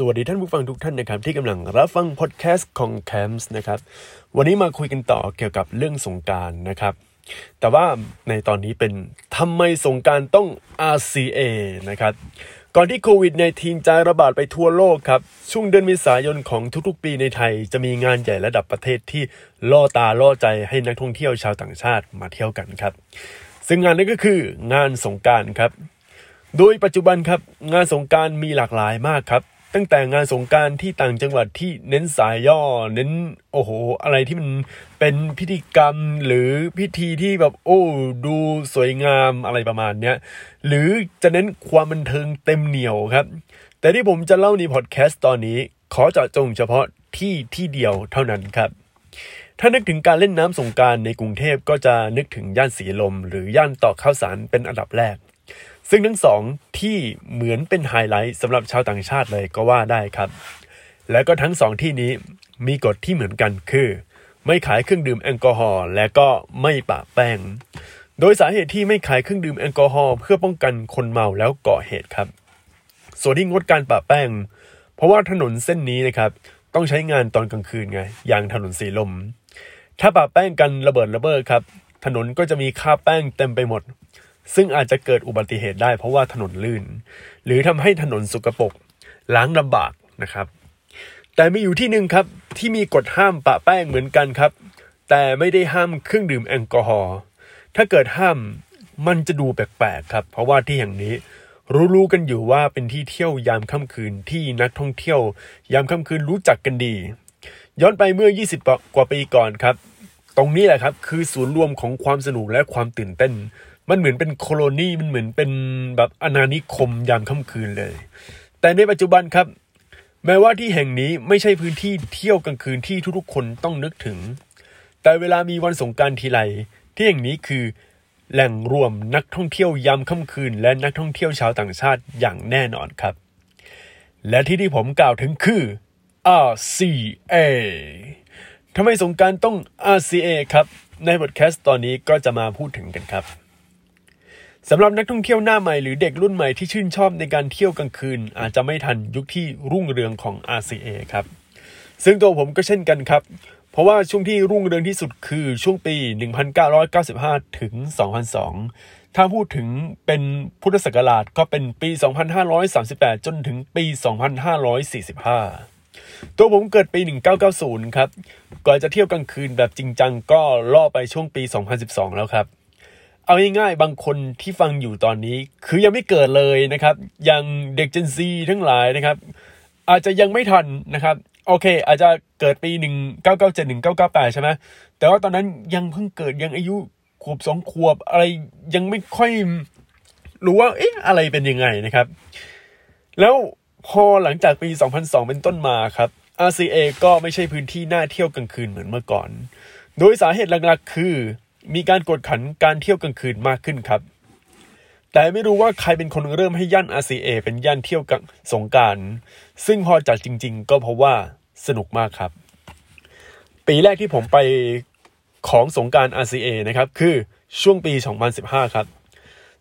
สวัสดีท่านผู้ฟังทุกท่านนะครับที่กำลังรับฟังพอดแคสต์ของแคมส์นะครับวันนี้มาคุยกันต่อเกี่ยวกับเรื่องสงการนะครับ แต่ว่าในตอนนี้เป็นทำไมสงการต้อง RCA นะครับก่อนที่โควิด -19 จะระบาดไปทั่วโลกครับ ช่วงเดือนเมษายนของทุกๆ ปีในไทย จะมีงานใหญ่ระดับประเทศที่ล่อตาล่อใจให้นักท่องเที่ยวชาวต่างชาติมาเที่ยวกันครับ ซึ่งงานนี้นก็คืองานสงการครับ โดยปัจจุบันครับงานสงการมีหลากหลายมากครับ ตั้งแต่งานสงการที่ต่างจังหวัดที่เน้นสายย่อ เน้นโอ้โห อะไรที่มันเป็นพิธีกรรมหรือพิธีที่แบบโอ้ดูสวยงามอะไรประมาณเนี้ยหรือจะเน้นความบันเทิงเต็มเหนียวครับ แต่ที่ผมจะเล่าในพอดแคสต์ตอนนี้ขอเจาะจงเฉพาะที่ที่เดียวเท่านั้นครับถ้านึกถึงการเล่นน้ำสงการในกรุงเทพก็จะนึกถึงย่านสีลม หรือย่านต่อข้าวสารเป็นอันดับแรก ซึ่งทั้งสองที่เหมือนเป็นไฮไลท์สำหรับชาวต่างชาติเลยก็ว่าได้ครับ แล้วก็ทั้งสองที่นี้มีกฎที่เหมือนกันคือ ไม่ขายเครื่องดื่มแอลกอฮอล์และก็ไม่ปะแป้ง โดยสาเหตุที่ไม่ขายเครื่องดื่มแอลกอฮอล์เพื่อป้องกันคนเมาแล้วก่อเหตุครับ ส่วนที่งดการปะแป้ง เพราะว่าถนนเส้นนี้นะครับต้องใช้งานตอนกลางคืนไงอย่างถนนสีลม ถ้าปะแป้งกันระเบิดระเบ้อครับถนนก็จะมีคราบแป้งเต็มไปหมด ซึ่งอาจจะเกิดอุบัติเหตุได้เพราะว่าถนนลื่น หรือทำให้ถนนสกปรกล้างลำบากนะครับ แต่มีอยู่ที่หนึ่งครับที่มีกฎห้ามปะแป้งเหมือนกันครับ แต่ไม่ได้ห้ามเครื่องดื่มแอลกอฮอล์ถ้าเกิดห้ามมันจะดูแปลกๆครับ เพราะว่าที่แห่งนี้รู้ๆกันอยู่ว่าเป็นที่เที่ยวยามค่ำคืนที่นักท่องเที่ยว ยามค่ำคืนรู้จักกันดี ย้อนไปเมื่อ 20 กว่าปีก่อนครับ ตรงนี้แหละครับคือศูนย์รวมของความสนุกและความตื่นเต้น มันเหมือนเป็นโคโลนีมันเหมือนเป็นแบบอาณานิคมยามค่ำคืนเลย แต่ในปัจจุบันครับ แม้ว่าที่แห่งนี้ไม่ใช่พื้นที่เที่ยวกลางคืนที่ทุกๆคนต้องนึกถึง แต่เวลามีวันสงการทีไรที่แห่งนี้คือแหล่งรวมนักท่องเที่ยวยามค่ำคืน และนักท่องเที่ยวชาวต่างชาติอย่างแน่นอนครับ และที่ที่ผมกล่าวถึงคือ RCA ทำไมสงการต้อง RCA ครับ ในบทแคสต์ตอนนี้ก็จะมาพูดถึงกันครับ สำหรับนักท่องเที่ยวหน้าใหม่หรือเด็กรุ่นใหม่ที่ชื่นชอบในการเที่ยวกลางคืน อาจจะไม่ทันยุคที่รุ่งเรืองของ RCA ครับ ซึ่งตัวผมก็เช่นกันครับ เพราะว่าช่วงที่รุ่งเรืองที่สุดคือช่วงปี 1995 ถึง 2002 ถ้าพูดถึงเป็นพุทธศักราชก็เป็นปี 2538 จนถึงปี 2545 ตัวผมเกิดปี 1990 ครับก่อนจะเที่ยวกลางคืนแบบจริงจังก็ล่อไปช่วงปี 2012 แล้วครับ เอาง่ายๆบางคนที่ฟังอยู่ตอนนี้ คือยังไม่เกิดเลยนะครับ ยังเด็ก Gen Z ทั้งหลายนะครับ อาจจะยังไม่ทันนะครับ โอเค อาจจะเกิดปี1997 1998ใช่ไหมแต่ว่าตอนนั้นยังเพิ่งเกิดยังอายุขวบสองขวบอะไรยังไม่ค่อยรู้ว่าเอ๊ะอะไรเป็นยังไงนะครับ แล้วพอหลังจากปี 2002 เป็นต้นมาครับ RCA ก็ไม่ใช่พื้นที่น่าเที่ยวกลางคืนเหมือนเมื่อก่อน โดยสาเหตุหลักๆคือ มีการกดขันการเที่ยวกลางคืนมากขึ้นครับ แต่ไม่รู้ว่าใครเป็นคนเริ่มให้ย่าน RCA เป็นย่านเที่ยวกลางสงการ ซึ่งพอจัดจริง ๆ ก็เพราะว่าสนุกมากครับ ปีแรกที่ผมไปของสงกราร RCA นะครับคือช่วงปี 2015 ครับ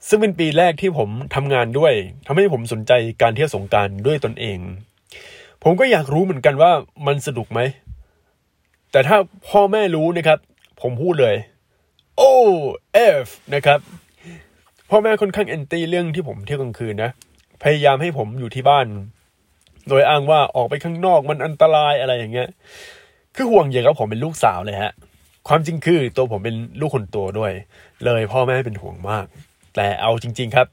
ซึ่งเป็นปีแรกที่ผมทำงานด้วยทำให้ผมสนใจการเที่ยวสงการด้วยตนเอง ผมก็อยากรู้เหมือนกันว่ามันสนุกไหมแต่ถ้าพ่อแม่รู้นะครับ ผมพูดเลย โอ้ F นะครับพ่อแม่ค่อนข้างแอนตี้เรื่องที่ผมเที่ยวกลางคืนนะ พยายามให้ผมอยู่ที่บ้าน โดยอ้างว่าออกไปข้างนอกมันอันตรายอะไรอย่างเงี้ย คือห่วงใยกับผมเป็นลูกสาวเลยฮะ ความจริงคือตัวผมเป็นลูกคนโตด้วย เลยพ่อแม่เป็นห่วงมาก แต่เอาจริง ๆครับ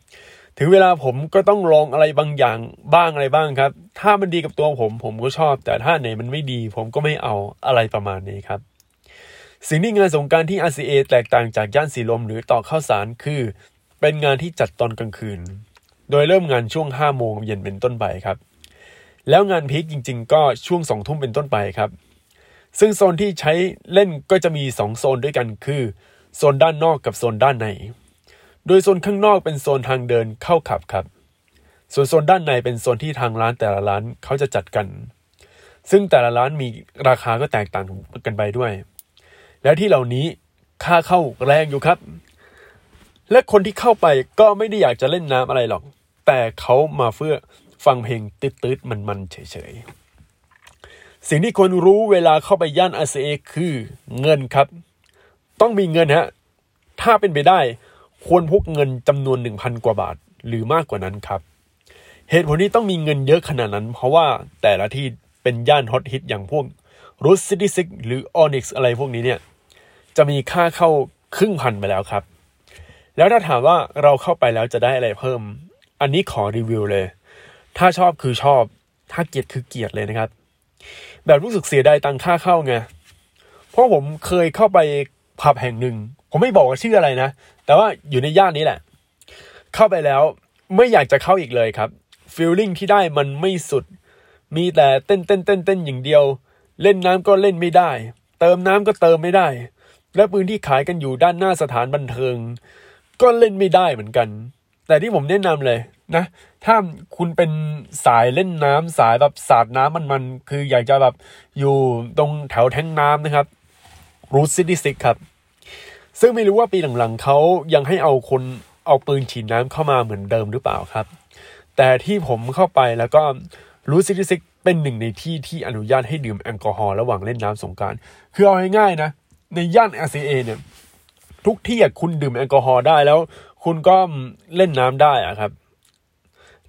ถึงเวลาผมก็ต้องลองอะไรบางอย่างบ้างอะไรบ้างครับ ถ้ามันดีกับตัวผมผมก็ชอบ แต่ถ้าไหนมันไม่ดี ผมก็ไม่เอาอะไรประมาณนี้ครับ สิ่งที่งานสงการที่ RCA แตกต่างจากย่านสีลมหรือต่อข้าวสารคือ เป็นงานที่จัดตอนกลางคืน โดยเริ่มงานช่วง 5 โมงเย็นเป็นต้นไปครับ แล้วงานพีคจริง ๆ ก็ช่วง 2 ทุ่มเป็นต้นไปครับ ซึ่งโซนที่ใช้เล่นก็จะมี 2 โซนด้วยกันคือโซนด้านนอกกับโซนด้านใน โดยโซนข้างนอกเป็นโซนทางเดินเข้าขับครับ ส่วนโซนด้านในเป็นโซนที่ทางร้านแต่ละร้านเขาจะจัดกัน ซึ่งแต่ละร้านมีราคาก็แตกต่างกันไปด้วย และที่เหล่านี้ค่าเข้าแรงอยู่ครับ และคนที่เข้าไปก็ไม่ได้อยากจะเล่นน้ำอะไรหรอก แต่เขามาเพื่อฟังเพลงตืดๆมันๆเฉยๆ สิ่งที่ควรรู้เวลาเข้าไปย่าน RCA คือเงินครับ ต้องมีเงินฮะ ถ้าเป็นไปได้ควรพกเงินจำนวน1,000กว่าบาทหรือมากกว่านั้นครับ เหตุผลที่ต้องมีเงินเยอะขนาดนั้น เพราะว่าแต่ละที่เป็นย่านฮอตฮิตอย่างพวก Route 66 หรือ Onyx อะไรพวกนี้เนี่ย จะมีค่าเข้าครึ่งพันไปแล้วครับ แล้วถ้าถามว่าเราเข้าไปแล้วจะได้อะไรเพิ่ม อันนี้ขอรีวิวเลย ถ้าชอบคือชอบ ถ้าเกลียดคือเกลียดเลยนะครับ แบบรู้สึกเสียดายตังค่าเข้าไง เพราะผมเคยเข้าไปผับแห่งหนึ่ง ผมไม่บอกว่าชื่ออะไรนะ แต่ว่าอยู่ในย่านนี้แหละ เข้าไปแล้วไม่อยากจะเข้าอีกเลยครับฟีลลิ่งที่ได้มันไม่สุด มีแต่เต้นเต้นเต้นเต้นอย่างเดียว เล่นน้ำก็เล่นไม่ได้ เติมน้ำก็เติมไม่ได้ และปืนที่ขายกันอยู่ด้านหน้าสถานบันเทิง ก็เล่นไม่ได้เหมือนกัน แต่ที่ผมแนะนำเลยนะ ถ้าคุณเป็นสายเล่นน้ำสายแบบสาดน้ำมันมันคืออยากจะแบบอยู่ตรงแถวแท้งน้ำนะครับรูทซิตี้ซิกครับ ซึ่งไม่รู้ว่าปีหลังๆเขายังให้เอาคนเอาปืนฉีดน้ำเข้ามาเหมือนเดิมหรือเปล่าครับ แต่ที่ผมเข้าไปแล้วก็รูทซิตี้ซิกเป็นหนึ่งในที่ที่อนุญาตให้ดื่มแอลกอฮอล์ระหว่างเล่นน้ำสงกรานต์ คือเอาง่ายๆนะ ในย่าน RCA เนี่ย ทุกที่คุณดื่มแอลกอฮอล์ได้แล้ว คุณก็เล่นน้ำได้อะครับ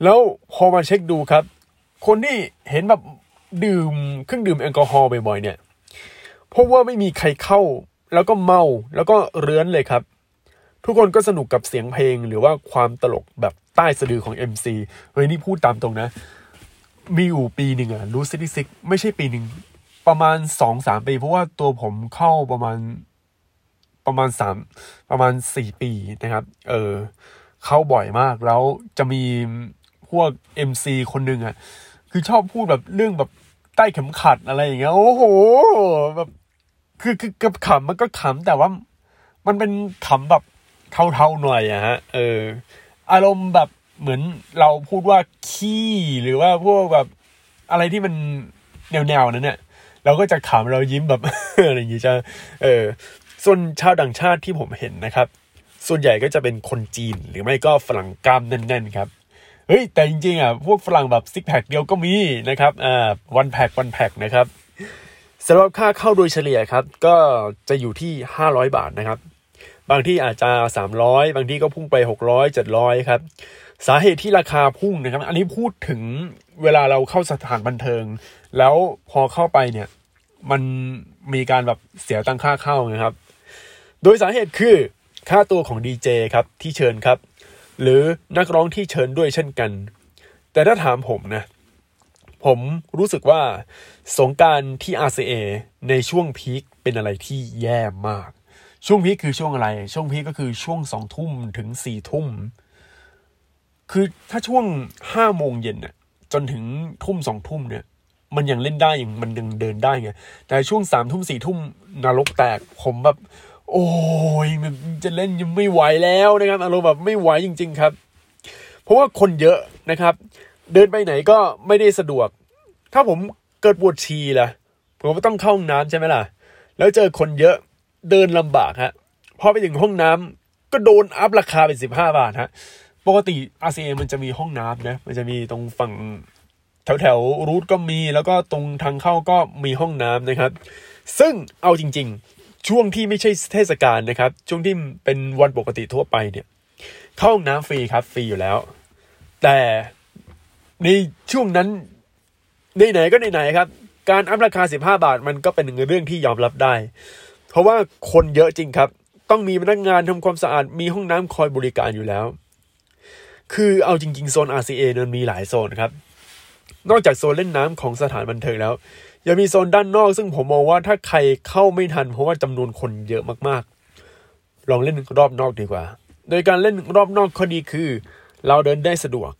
แล้วพอมาเช็คดูครับ คนที่เห็นแบบดื่มเครื่องดื่มแอลกอฮอล์บ่อยๆเนี่ยพบว่าไม่มีใครเข้า แล้วก็เมาแล้วก็เรื้อนเลยครับ ทุกคนก็สนุกกับเสียงเพลงหรือว่าความตลกแบบใต้สะดือของ MC เฮ้ยนี่พูดตามตรงนะ มีอยู่ปีหนึ่งอะรู้ซิตี้ซิกไม่ใช่ปีหนึ่ง ประมาณสองสามปี เพราะว่าตัวผมเข้าประมาณประมาณสามประมาณสี่ปีนะครับ เออ เข้าบ่อยมากแล้วจะมีพวก MC คนหนึ่งอะคือชอบพูดแบบเรื่องแบบใต้เข็มขัดอะไรอย่างเงี้ยโอ้โหแบบคือคือกับขำมันก็ขำแต่ว่ามันเป็นขำแบบเท่าๆหน่อยอะฮะเออ อารมณ์แบบเหมือนเราพูดว่าขี้หรือว่าพวกแบบอะไรที่มันแนวๆนั้นเนี่ย เราก็จะขำเรายิ้มแบบอะไรอย่างงี้จะเออส่วนชาวต่างชาติที่ผมเห็นนะครับ ส่วนใหญ่ก็จะเป็นคนจีนหรือไม่ก็ฝรั่งกล้ามแน่นๆครับเฮ้ยแต่จริงๆอะพวกฝรั่งแบบซิกแพคเดียวก็มีนะครับอ่าวันแพควันแพคนะครับสำหรับค่าเข้าโดยเฉลี่ยครับ ก็จะอยู่ที่ 500 บาทนะครับ บางที่อาจจะ 300 บางที่ก็พุ่งไป 600 700 ครับ สาเหตุที่ราคาพุ่งนะครับ อันนี้พูดถึงเวลาเราเข้าสถานบันเทิง แล้วพอเข้าไปเนี่ย มันมีการแบบเสียตังค่าเข้านะครับ โดยสาเหตุคือค่าตัวของดีเจครับที่เชิญครับ หรือนักร้องที่เชิญด้วยเช่นกัน แต่ถ้าถามผมนะ ผมรู้สึกว่าสงการที่ RCA ในช่วงพีคเป็นอะไรที่แย่มาก ช่วงพีคคือช่วงอะไร ช่วงพีคก็คือช่วงสองทุ่มถึงสี่ทุ่ม คือถ้าช่วงห้าโมงเย็นน่ะจนถึงทุ่มสองทุ่มเนี่ย มันยังเล่นได้อย่างมันยังเดินได้ไงแต่ช่วงสามทุ่มสี่ทุ่มนรกแตกผมแบบ โอ้ยมันจะเล่นยังไม่ไหวแล้วนะครับอารมณ์แบบไม่ไหวจริง ๆ ครับ เพราะว่าคนเยอะนะครับ เดินไปไหนก็ไม่ได้สะดวก ถ้าผมเกิดปวดฉี่ล่ะผมก็ต้องเข้าห้องน้ำใช่ไหมล่ะ แล้วเจอคนเยอะเดินลำบากฮะพอไปถึงห้องน้ำก็โดนอัพราคาเป็นสิบห้าบาทฮะ ปกติ RCA มันจะมีห้องน้ำนะ มันจะมีตรงฝั่งแถวแถวรูทก็มี แล้วก็ตรงทางเข้าก็มีห้องน้ำนะครับ ซึ่งเอาจริง ๆ ช่วงที่ไม่ใช่เทศกาลนะครับ ช่วงที่เป็นวันปกติทั่วไปเนี่ย เข้าห้องน้ำฟรีครับ ฟรีอยู่แล้ว แต่ในช่วงนั้นไหนๆก็ไหนๆครับ การอัพราคา 15 บาทมันก็เป็นเรื่องที่ยอมรับได้ เพราะว่าคนเยอะจริงครับ ต้องมีพนักงานทำความสะอาด มีห้องน้ำคอยบริการอยู่แล้ว คือเอาจริงๆ โซน RCA นั้นมีหลายโซนครับ นอกจากโซนเล่นน้ำของสถานบันเทิงแล้ว ยังมีโซนด้านนอก ซึ่งผมมองว่าถ้าใครเข้าไม่ทัน เพราะว่าจำนวนคนเยอะมากๆ ลองเล่นรอบนอกดีกว่า โดยการเล่นรอบนอกข้อดีคือ เราเดินได้สะดวก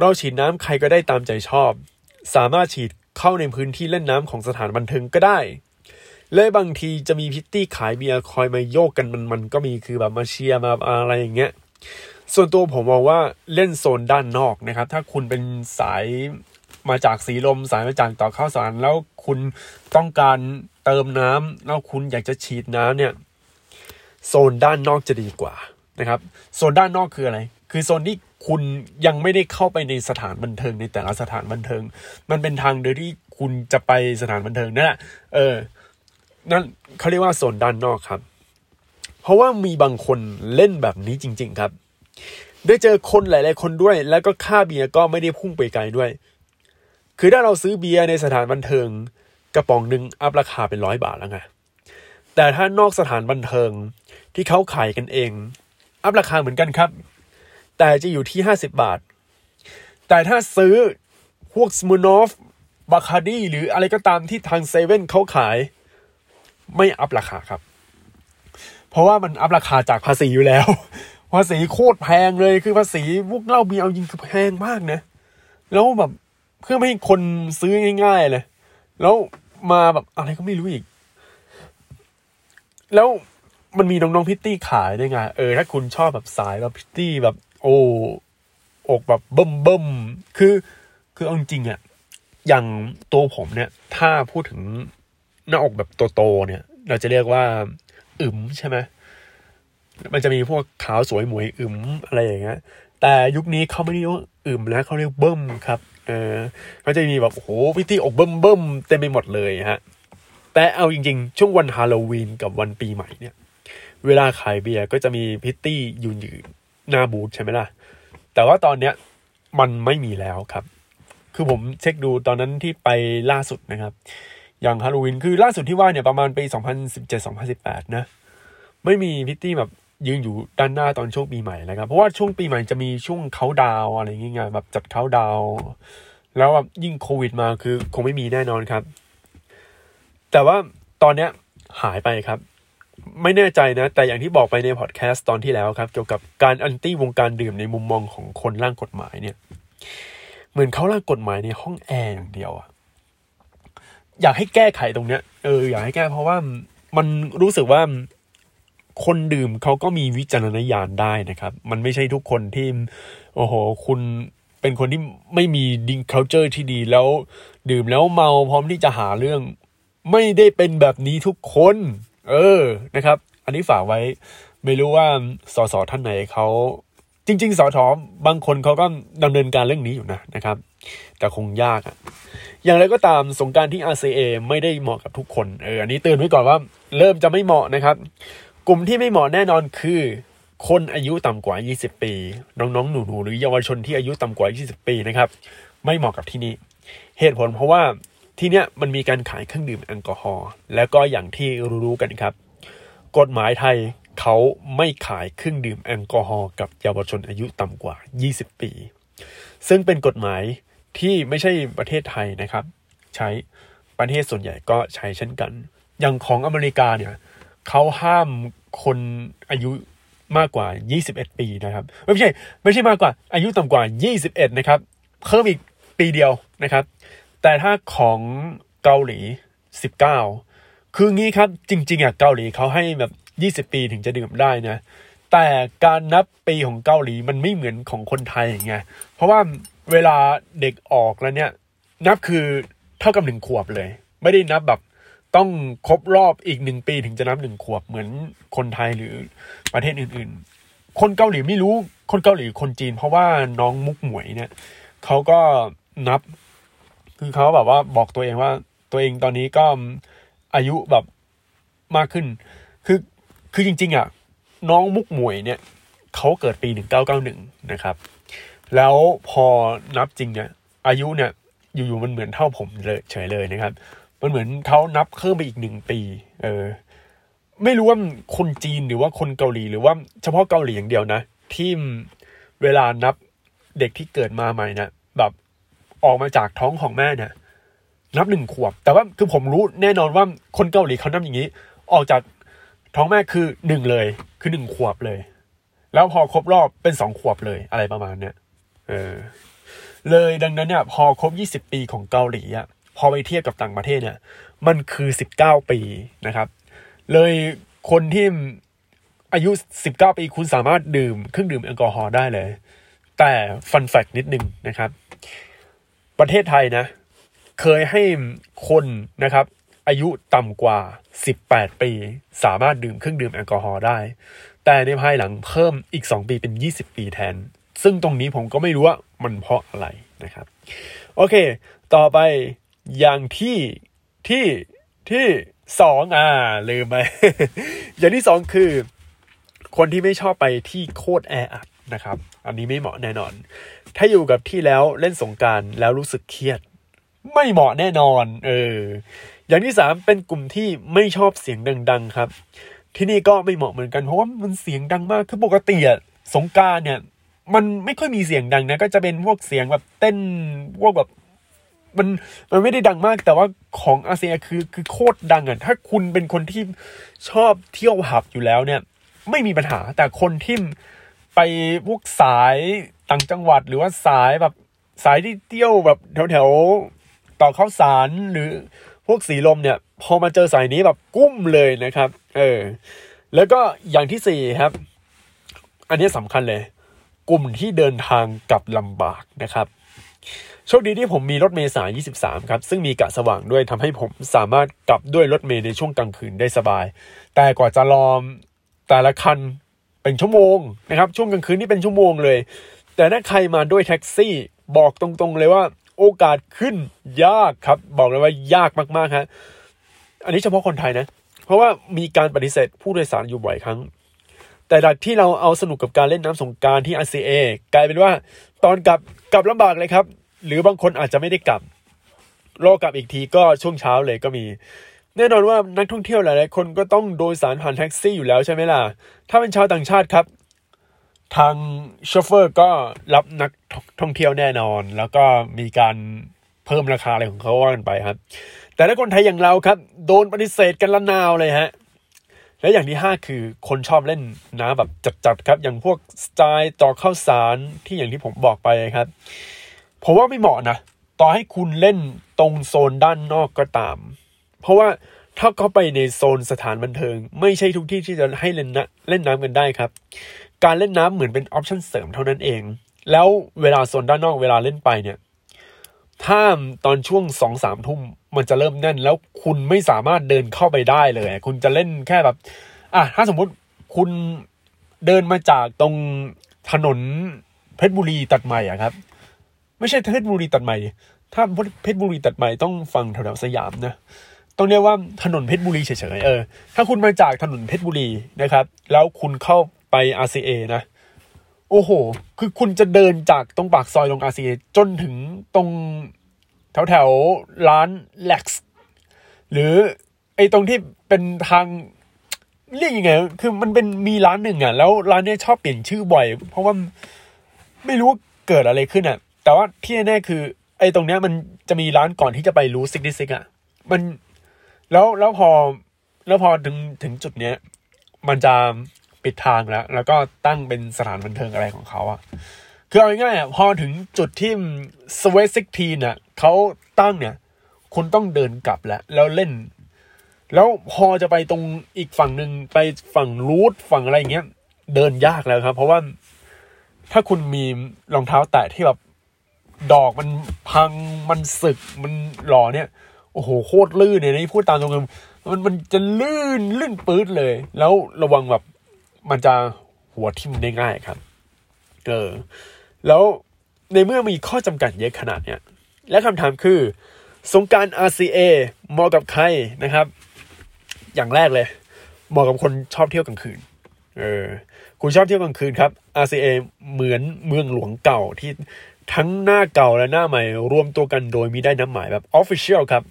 เราฉีดน้ำใครก็ได้ตามใจชอบ สามารถฉีดเข้าในพื้นที่เล่นน้ำของสถานบันเทิงก็ได้และบางทีจะมีพิตตี้ขายเบียร์คอยมาโยกกันมันมันก็มีคือแบบมาเชียร์มาอะไรอย่างเงี้ย ส่วนตัวผมมองว่าเล่นโซนด้านนอกนะครับ ถ้าคุณเป็นสายมาจากสีลมสายมาจากต่อข้าวสารแล้วคุณต้องการเติมน้ำแล้วคุณอยากจะฉีดน้ำเนี่ยโซนด้านนอกจะดีกว่านะครับ โซนด้านนอกคืออะไร คือโซนที่คุณยังไม่ได้เข้าไปในสถานบันเทิงในแต่ละสถานบันเทิง มันเป็นทางเดินที่คุณจะไปสถานบันเทิงนั่นแหละเออนั่นเขาเรียกว่าโซนด้านนอกครับ เพราะว่ามีบางคนเล่นแบบนี้จริง ๆ ครับ ได้เจอคนหลาย ๆ คนด้วย แล้วก็ค่าเบียร์ก็ไม่ได้พุ่งไปไกลด้วย คือถ้าเราซื้อเบียร์ในสถานบันเทิงกระป๋องหนึ่งอัพราคาเป็นร้อยบาทแล้วไงแต่ถ้านอกสถานบันเทิงที่เขาขายกันเอง อัพราคาเหมือนกันครับ แต่จะอยู่ที่ห้าสิบบาท แต่ถ้าซื้อพวก Smirnoff Bacardi หรืออะไรก็ตามที่ทางเซเว่นเขาขายไม่ up ราคาครับ เพราะว่ามัน up ราคาจากภาษีอยู่แล้ว ภาษีโคตรแพงเลยคือภาษีพวกเหล้าเบียร์เอาจริงคือแพงมากนะแล้วแบบเพื่อไม่ให้คนซื้อง่าย ๆ เลย แล้วมาแบบอะไรก็ไม่รู้อีก แล้วมันมีน้องๆพริตตี้ขายด้วยไงเออถ้าคุณชอบแบบสายแบบพริตตี้แบบ โอ้อกแบบเบิ่มเบิ่มคือ คือเอาจริงอะอย่างตัวผมเนี่ย ถ้าพูดถึงหน้าอกแบบโตๆเนี่ย เราจะเรียกว่าอึมใช่ไหม มันจะมีพวกขาวสวยหมวยอึมอะไรอย่างเงี้ยแต่ยุคนี้เขาไม่เรียกว่าอึมแล้วเขาเรียกเบิ่มครับเออเขาจะมีแบบโอ้โหพิตตี้อกเบิ่มเบิ่มเต็มไปหมดเลยฮะแต่เอาจริงๆ ช่วงวันฮาโลวีนกับวันปีใหม่เนี่ย เวลาขายเบียร์ก็จะมีพิตตี้ยืนอยู่หน้าบูธใช่ไหมล่ะ แต่ว่าตอนเนี้ยมันไม่มีแล้วครับ คือผมเช็คดูตอนนั้นที่ไปล่าสุดนะครับ อย่างฮาโลวีนคือล่าสุดที่ว่าเนี่ยประมาณปี 2017-2018 นะ ไม่มีพิตตี้แบบ ยืนอยู่ด้านหน้าตอนช่วงปีใหม่นะครับ เพราะว่าช่วงปีใหม่จะมีช่วงเขาดาวอะไรอย่างเงี้ยแบบจัดเขาดาวแล้วแบบยิ่งโควิดมาคือคงไม่มีแน่นอนครับ แต่ว่าตอนเนี้ยหายไปครับ ไม่แน่ใจนะ แต่อย่างที่บอกไปในพอดแคสต์ตอนที่แล้วครับ เกี่ยวกับการอันตี้วงการดื่มในมุมมองของคนร่างกฎหมายเนี่ย เหมือนเขาร่างกฎหมายในห้องแอร์อย่างเดียวอะอยากให้แก้ไขตรงเนี้ยเอออยากให้แก้เพราะว่ามันรู้สึกว่า คนดื่มเขาก็มีวิจารณญาณได้นะครับ มันไม่ใช่ทุกคนที่โอ้โห คุณเป็นคนที่ไม่มี drinking culture ที่ดีแล้ว ดื่มแล้วเมาพร้อมที่จะหาเรื่อง ไม่ได้เป็นแบบนี้ทุกคน เออนะครับ อันนี้ฝากไว้ ไม่รู้ว่าสสท่านไหนเขาจริง ๆสสบางคนเขาก็ดำเนินการเรื่องนี้อยู่นะนะครับ แต่คงยากอะอย่างไรก็ตามสงกรานต์ที่ RCA ไม่ได้เหมาะกับทุกคนเอออันนี้เตือนไว้ก่อนว่า เริ่มจะไม่เหมาะนะครับ กลุ่มที่ไม่เหมาะแน่นอนคือคนอายุต่ำกว่า 20 ปี น้องๆ หนูๆ หรือเยาวชนที่อายุต่ำกว่า 20 ปีนะครับ ไม่เหมาะกับที่นี่ เหตุผลเพราะว่าที่เนี้ยมันมีการขายเครื่องดื่มแอลกอฮอล์แล้วก็อย่างที่รู้ๆกันครับ กฎหมายไทยเขาไม่ขายเครื่องดื่มแอลกอฮอล์กับเยาวชนอายุต่ำกว่า 20 ปี ซึ่งเป็นกฎหมายที่ไม่ใช่ประเทศไทยนะครับ ใช้ประเทศส่วนใหญ่ก็ใช้เช่นกัน อย่างของอเมริกาเนี่ย เขาห้ามคนอายุมากกว่า 21 ปีนะครับ ไม่ใช่ ไม่ใช่มากกว่า อายุต่ำกว่า 21 นะครับ เพิ่มอีกปีเดียวนะครับ แต่ถ้าของเกาหลี 19 คืองี้ครับ จริง ๆอะเกาหลีเขาให้แบบ 20 ปีถึงจะดื่มได้นะ แต่การนับปีของเกาหลีมันไม่เหมือนของคนไทยไง เพราะว่าเวลาเด็กออกแล้วเนี่ย นับคือเท่ากับหนึ่งขวบเลย ไม่ได้นับแบบ ต้องครบรอบอีกหนึ่งปีถึงจะนับหนึ่งขวบเหมือนคนไทยหรือประเทศอื่น ๆ คนเกาหลีไม่รู้คนเกาหลีคนจีน เพราะว่าน้องมุกหมวยเนี่ยเขาก็นับ คือเขาแบบว่าบอกตัวเองว่าตัวเองตอนนี้ก็อายุแบบมากขึ้น คือคือจริง ๆ อะ น้องมุกหมวยเนี่ยเขาเกิดปีหนึ่งเก้าเก้าหนึ่งนะครับ แล้วพอนับจริงเนี่ยอายุเนี่ยอยู่ๆมันเหมือนเท่าผมเลยเฉยเลยนะครับ มันเหมือนเขานับเพิ่มไปอีกหนึ่งปี เออ ไม่รู้ว่าคนจีนหรือว่าคนเกาหลีหรือว่าเฉพาะเกาหลีอย่างเดียวนะ ที่เวลานับเด็กที่เกิดมาใหม่นี่ยแบบออกมาจากท้องของแม่เนี่ยนับหนึ่งขวบ แต่ว่าคือผมรู้แน่นอนว่าคนเกาหลีเขานับอย่างนี้ ออกจากท้องแม่คือหนึ่งเลย คือหนึ่งขวบเลย แล้วพอครบรอบเป็นสองขวบเลยอะไรประมาณเนี้ยเออ เลยดังนั้นเนี่ยพอครบยี่สิบปีของเกาหลีอะ พอไปเทียบกับต่างประเทศเนี่ย มันคือสิบเก้าปีนะครับ เลยคนที่อายุสิบเก้าปีคุณสามารถดื่มเครื่องดื่มแอลกอฮอล์ได้เลย แต่ฟันแฟกนิดนึงนะครับ ประเทศไทยนะ เคยให้คนนะครับ อายุต่ำกว่า 18 ปี สามารถดื่มเครื่องดื่มแอลกอฮอล์ได้ แต่ในภายหลังเพิ่มอีก 2 ปีเป็น 20 ปีแทน ซึ่งตรงนี้ผมก็ไม่รู้ว่ามันเพราะอะไรนะครับ โอเค ต่อไป อย่างที่ที่ที่สองอ่าลืมไปอย่างที่สองคือ คนที่ไม่ชอบไปที่โคตรแออัดนะครับ อันนี้ไม่เหมาะแน่นอน ถ้าอยู่กับที่แล้วเล่นสงการแล้วรู้สึกเครียด ไม่เหมาะแน่นอน เออ อย่างที่สามเป็นกลุ่มที่ไม่ชอบเสียงดัง ๆ ครับ ที่นี่ก็ไม่เหมาะเหมือนกันเพราะว่ามันเสียงดังมากคือปกติอะสงการเนี่ย มันไม่ค่อยมีเสียงดังนะ ก็จะเป็นพวกเสียงแบบเต้นพวกแบบ มันมันไม่ได้ดังมากแต่ว่าของอาเซียคือคือโคตรดังอะถ้าคุณเป็นคนที่ชอบเที่ยวหับอยู่แล้วเนี่ย ไม่มีปัญหาแต่คนที่ไปพวกสายต่างจังหวัดหรือว่าสายแบบสายที่เที่ยวแบบแถวแถวต่อข้าวสารหรือพวกสีลมเนี่ย พอมาเจอสายนี้แบบกุ้มเลยนะครับ เออ แล้วก็อย่างที่สี่ครับ อันนี้สำคัญเลย กลุ่มที่เดินทางกับลำบากนะครับ โชคดีที่ผมมีรถเมล์สาย 23 ครับ ซึ่งมีกะสว่างด้วยทำให้ผมสามารถกลับด้วยรถเมล์ในช่วงกลางคืนได้สบาย แต่กว่าจะรอแต่ละคันเป็นชั่วโมงนะครับ ช่วงกลางคืนนี่เป็นชั่วโมงเลย แต่ถ้าใครมาด้วยแท็กซี่บอกตรงๆเลยว่าโอกาสขึ้นยากครับ บอกเลยว่ายากมากๆฮะอันนี้เฉพาะคนไทยนะ เพราะว่ามีการปฏิเสธผู้โดยสารอยู่บ่อยครั้ง แต่จากที่เราเอาสนุกกับการเล่นน้ำสงการที่ RCA กลายเป็นว่า ตอนกลับกลับลำบากเลยครับ หรือบางคนอาจจะไม่ได้กลับรอกลับอีกทีก็ช่วงเช้าเลยก็มี แน่นอนว่านักท่องเที่ยวหลายๆคนก็ต้องโดยสารผ่านแท็กซี่อยู่แล้วใช่ไหมล่ะ ถ้าเป็นชาวต่างชาติครับ ทางโชเฟอร์ก็รับนักท่องเที่ยวแน่นอน แล้วก็มีการเพิ่มราคาอะไรของเขาว่ากันไปครับ แต่ถ้าคนไทยอย่างเราครับ โดนปฏิเสธกันละนาวเลยฮะและอย่างที่ห้าคือคนชอบเล่นน้ำแบบจัดๆครับ อย่างพวกสไตล์ต่อข้าวสารที่อย่างที่ผมบอกไปครับ ผมว่าไม่เหมาะนะต่อให้คุณเล่นตรงโซนด้านนอกก็ตาม เพราะว่าถ้าเข้าไปในโซนสถานบันเทิง ไม่ใช่ทุกที่ที่จะให้เล่นนะเล่นน้ำกันได้ครับ การเล่นน้ำเหมือนเป็นออปชั่นเสริมเท่านั้นเอง แล้วเวลาโซนด้านนอกเวลาเล่นไปเนี่ย ถ้าตอนช่วงสองสามทุ่มมันจะเริ่มแน่น แล้วคุณไม่สามารถเดินเข้าไปได้เลย คุณจะเล่นแค่แบบ อะถ้าสมมุติคุณเดินมาจากตรงถนนเพชรบุรีตัดใหม่อะครับ ไม่ใช่เพชรบุรีตัดใหม่ ถ้าเพชรบุรีตัดใหม่ต้องฟังแถวๆสยามนะต้องเรียกว่าถนนเพชรบุรีเฉยๆเออถ้าคุณมาจากถนนเพชรบุรีนะครับ แล้วคุณเข้าไป RCA นะ โอ้โห คือคุณจะเดินจากตรงปากซอยลง RCA จนถึงตรงแถวแถวร้านแล็กซ์หรือไอ้ตรงที่เป็นทางเรียกยังไง คือมันเป็นมีร้านหนึ่งอะ แล้วร้านนี้ชอบเปลี่ยนชื่อบ่อย เพราะว่าไม่รู้ว่าเกิดอะไรขึ้นอะ แต่ว่าที่แน่คือ ไอ้ตรงเนี้ยมันจะมีร้านก่อนที่จะไปรู้ซิกดิซิกอะมันแล้วแล้วพอ แล้วพอถึงถึงจุดเนี้ย มันจะปิดทางแล้ว แล้วก็ตั้งเป็นสถานบันเทิงอะไรของเขาอะคือเอาง่ายๆอะพอถึงจุดที่สวีซิกทีน่ะเขาตั้งเนี่ย คุณต้องเดินกลับแล้ว แล้วเล่น แล้วพอจะไปตรงอีกฝั่งหนึ่งไปฝั่งรูทฝั่งอะไรเงี้ย เดินยากแล้วครับ เพราะว่าถ้าคุณมีรองเท้าแตะที่แบบ ดอกมันพังมันสึกมันหล่อเนี่ย โอ้โหโคตรลื่นเนี่ยนี่พูดตามตรงๆมันมันจะลื่นลื่นปื๊ดเลย แล้วระวังแบบมันจะหัวทิ่มได้ง่ายครับ เออ แล้วในเมื่อมีข้อจำกัดเยอะขนาดเนี้ย และคำถามคือ สงการ RCA เหมาะกับใครนะครับ อย่างแรกเลยเหมาะกับคนชอบเที่ยวกลางคืน เออ คุณชอบเที่ยวกลางคืนครับ RCA เหมือนเมืองหลวงเก่าที่ ทั้งหน้าเก่าและหน้าใหม่ รวมตัวกันโดยมีได้น้ำหมายแบบ Official ครับ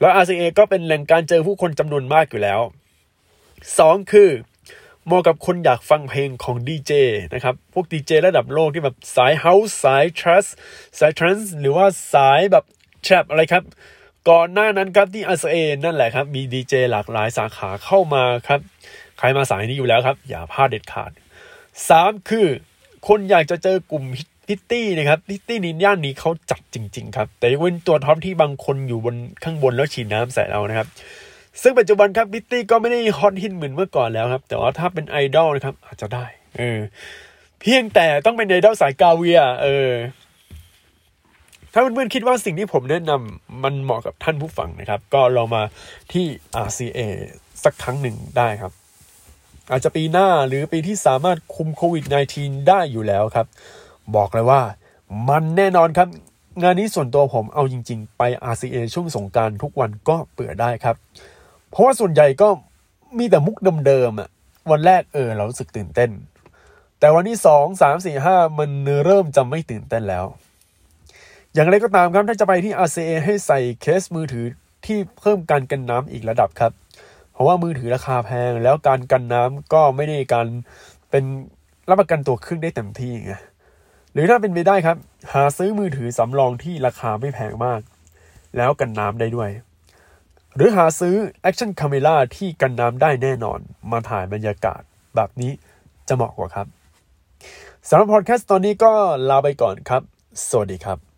แล้ว RCA ก็เป็นแหล่งการเจอผู้คนจำนวนมากอยู่แล้ว 2 คือเหมาะกับคนอยากฟังเพลงของดีเจนะครับ พวกดีเจระดับโลกที่แบบสาย house สายทรัสสาย trance หรือว่าสายแบบ trap อะไรครับ ก่อนหน้านั้นครับที่ RCA นั่นแหละครับ มีดีเจหลากหลายสาขาเข้ามาครับ ใครมาสายนี้อยู่แล้วครับ อย่าพลาดเด็ดขาด 3 คือคนอยากจะเจอกลุ่มพริตตี้นะครับพริตตี้ในย่านนี้เขาจัดจริง ๆ ครับ แต่ยังเป็นตัวท็อปที่บางคนอยู่บนข้างบนแล้วฉีดน้ำใส่เรานะครับ ซึ่งปัจจุบันครับพิตตี้ก็ไม่ได้ฮอตฮิตเหมือนเมื่อก่อนแล้วครับ แต่ว่าถ้าเป็นไอดอลนะครับ อาจจะได้เออเพียงแต่ต้องเป็นไอดอลสายกาเวียเออถ้าเพื่อนๆคิดว่าสิ่งที่ผมแนะนำมันเหมาะกับท่านผู้ฟังนะครับ ก็ลองมาที่ RCA สักครั้งหนึ่งได้ครับ อาจจะปีหน้าหรือปีที่สามารถคุมโควิด -19 ได้อยู่แล้วครับ บอกเลยว่า มันแน่นอนครับ งานนี้ส่วนตัวผมเอาจริง ๆ ไป RCA ช่วงสงการทุกวันก็เปื่อได้ครับ เพราะว่าส่วนใหญ่ก็มีแต่มุกเดิมๆอะวันแรกเออเรารู้สึกตื่นเต้น แต่วันที่สองสามสี่ห้ามันเริ่มจะไม่ตื่นเต้นแล้ว อย่างไรก็ตามครับถ้าจะไปที่ RCA ให้ใส่เคสมือถือที่เพิ่มการกันน้ำอีกระดับครับ เพราะว่ามือถือราคาแพงแล้วการกันน้ำก็ไม่ได้การเป็นรับประกันตัวเครื่องได้เต็มที่ไง หรือถ้าเป็นไปได้ครับ หาซื้อมือถือสำรองที่ราคาไม่แพงมาก แล้วกันน้ำได้ด้วย หรือหาซื้อ action camera ที่กันน้ำได้แน่นอน มาถ่ายบรรยากาศแบบนี้จะเหมาะกว่าครับสำหรับพอดแคสต์ตอนนี้ก็ลาไปก่อนครับ สวัสดีครับ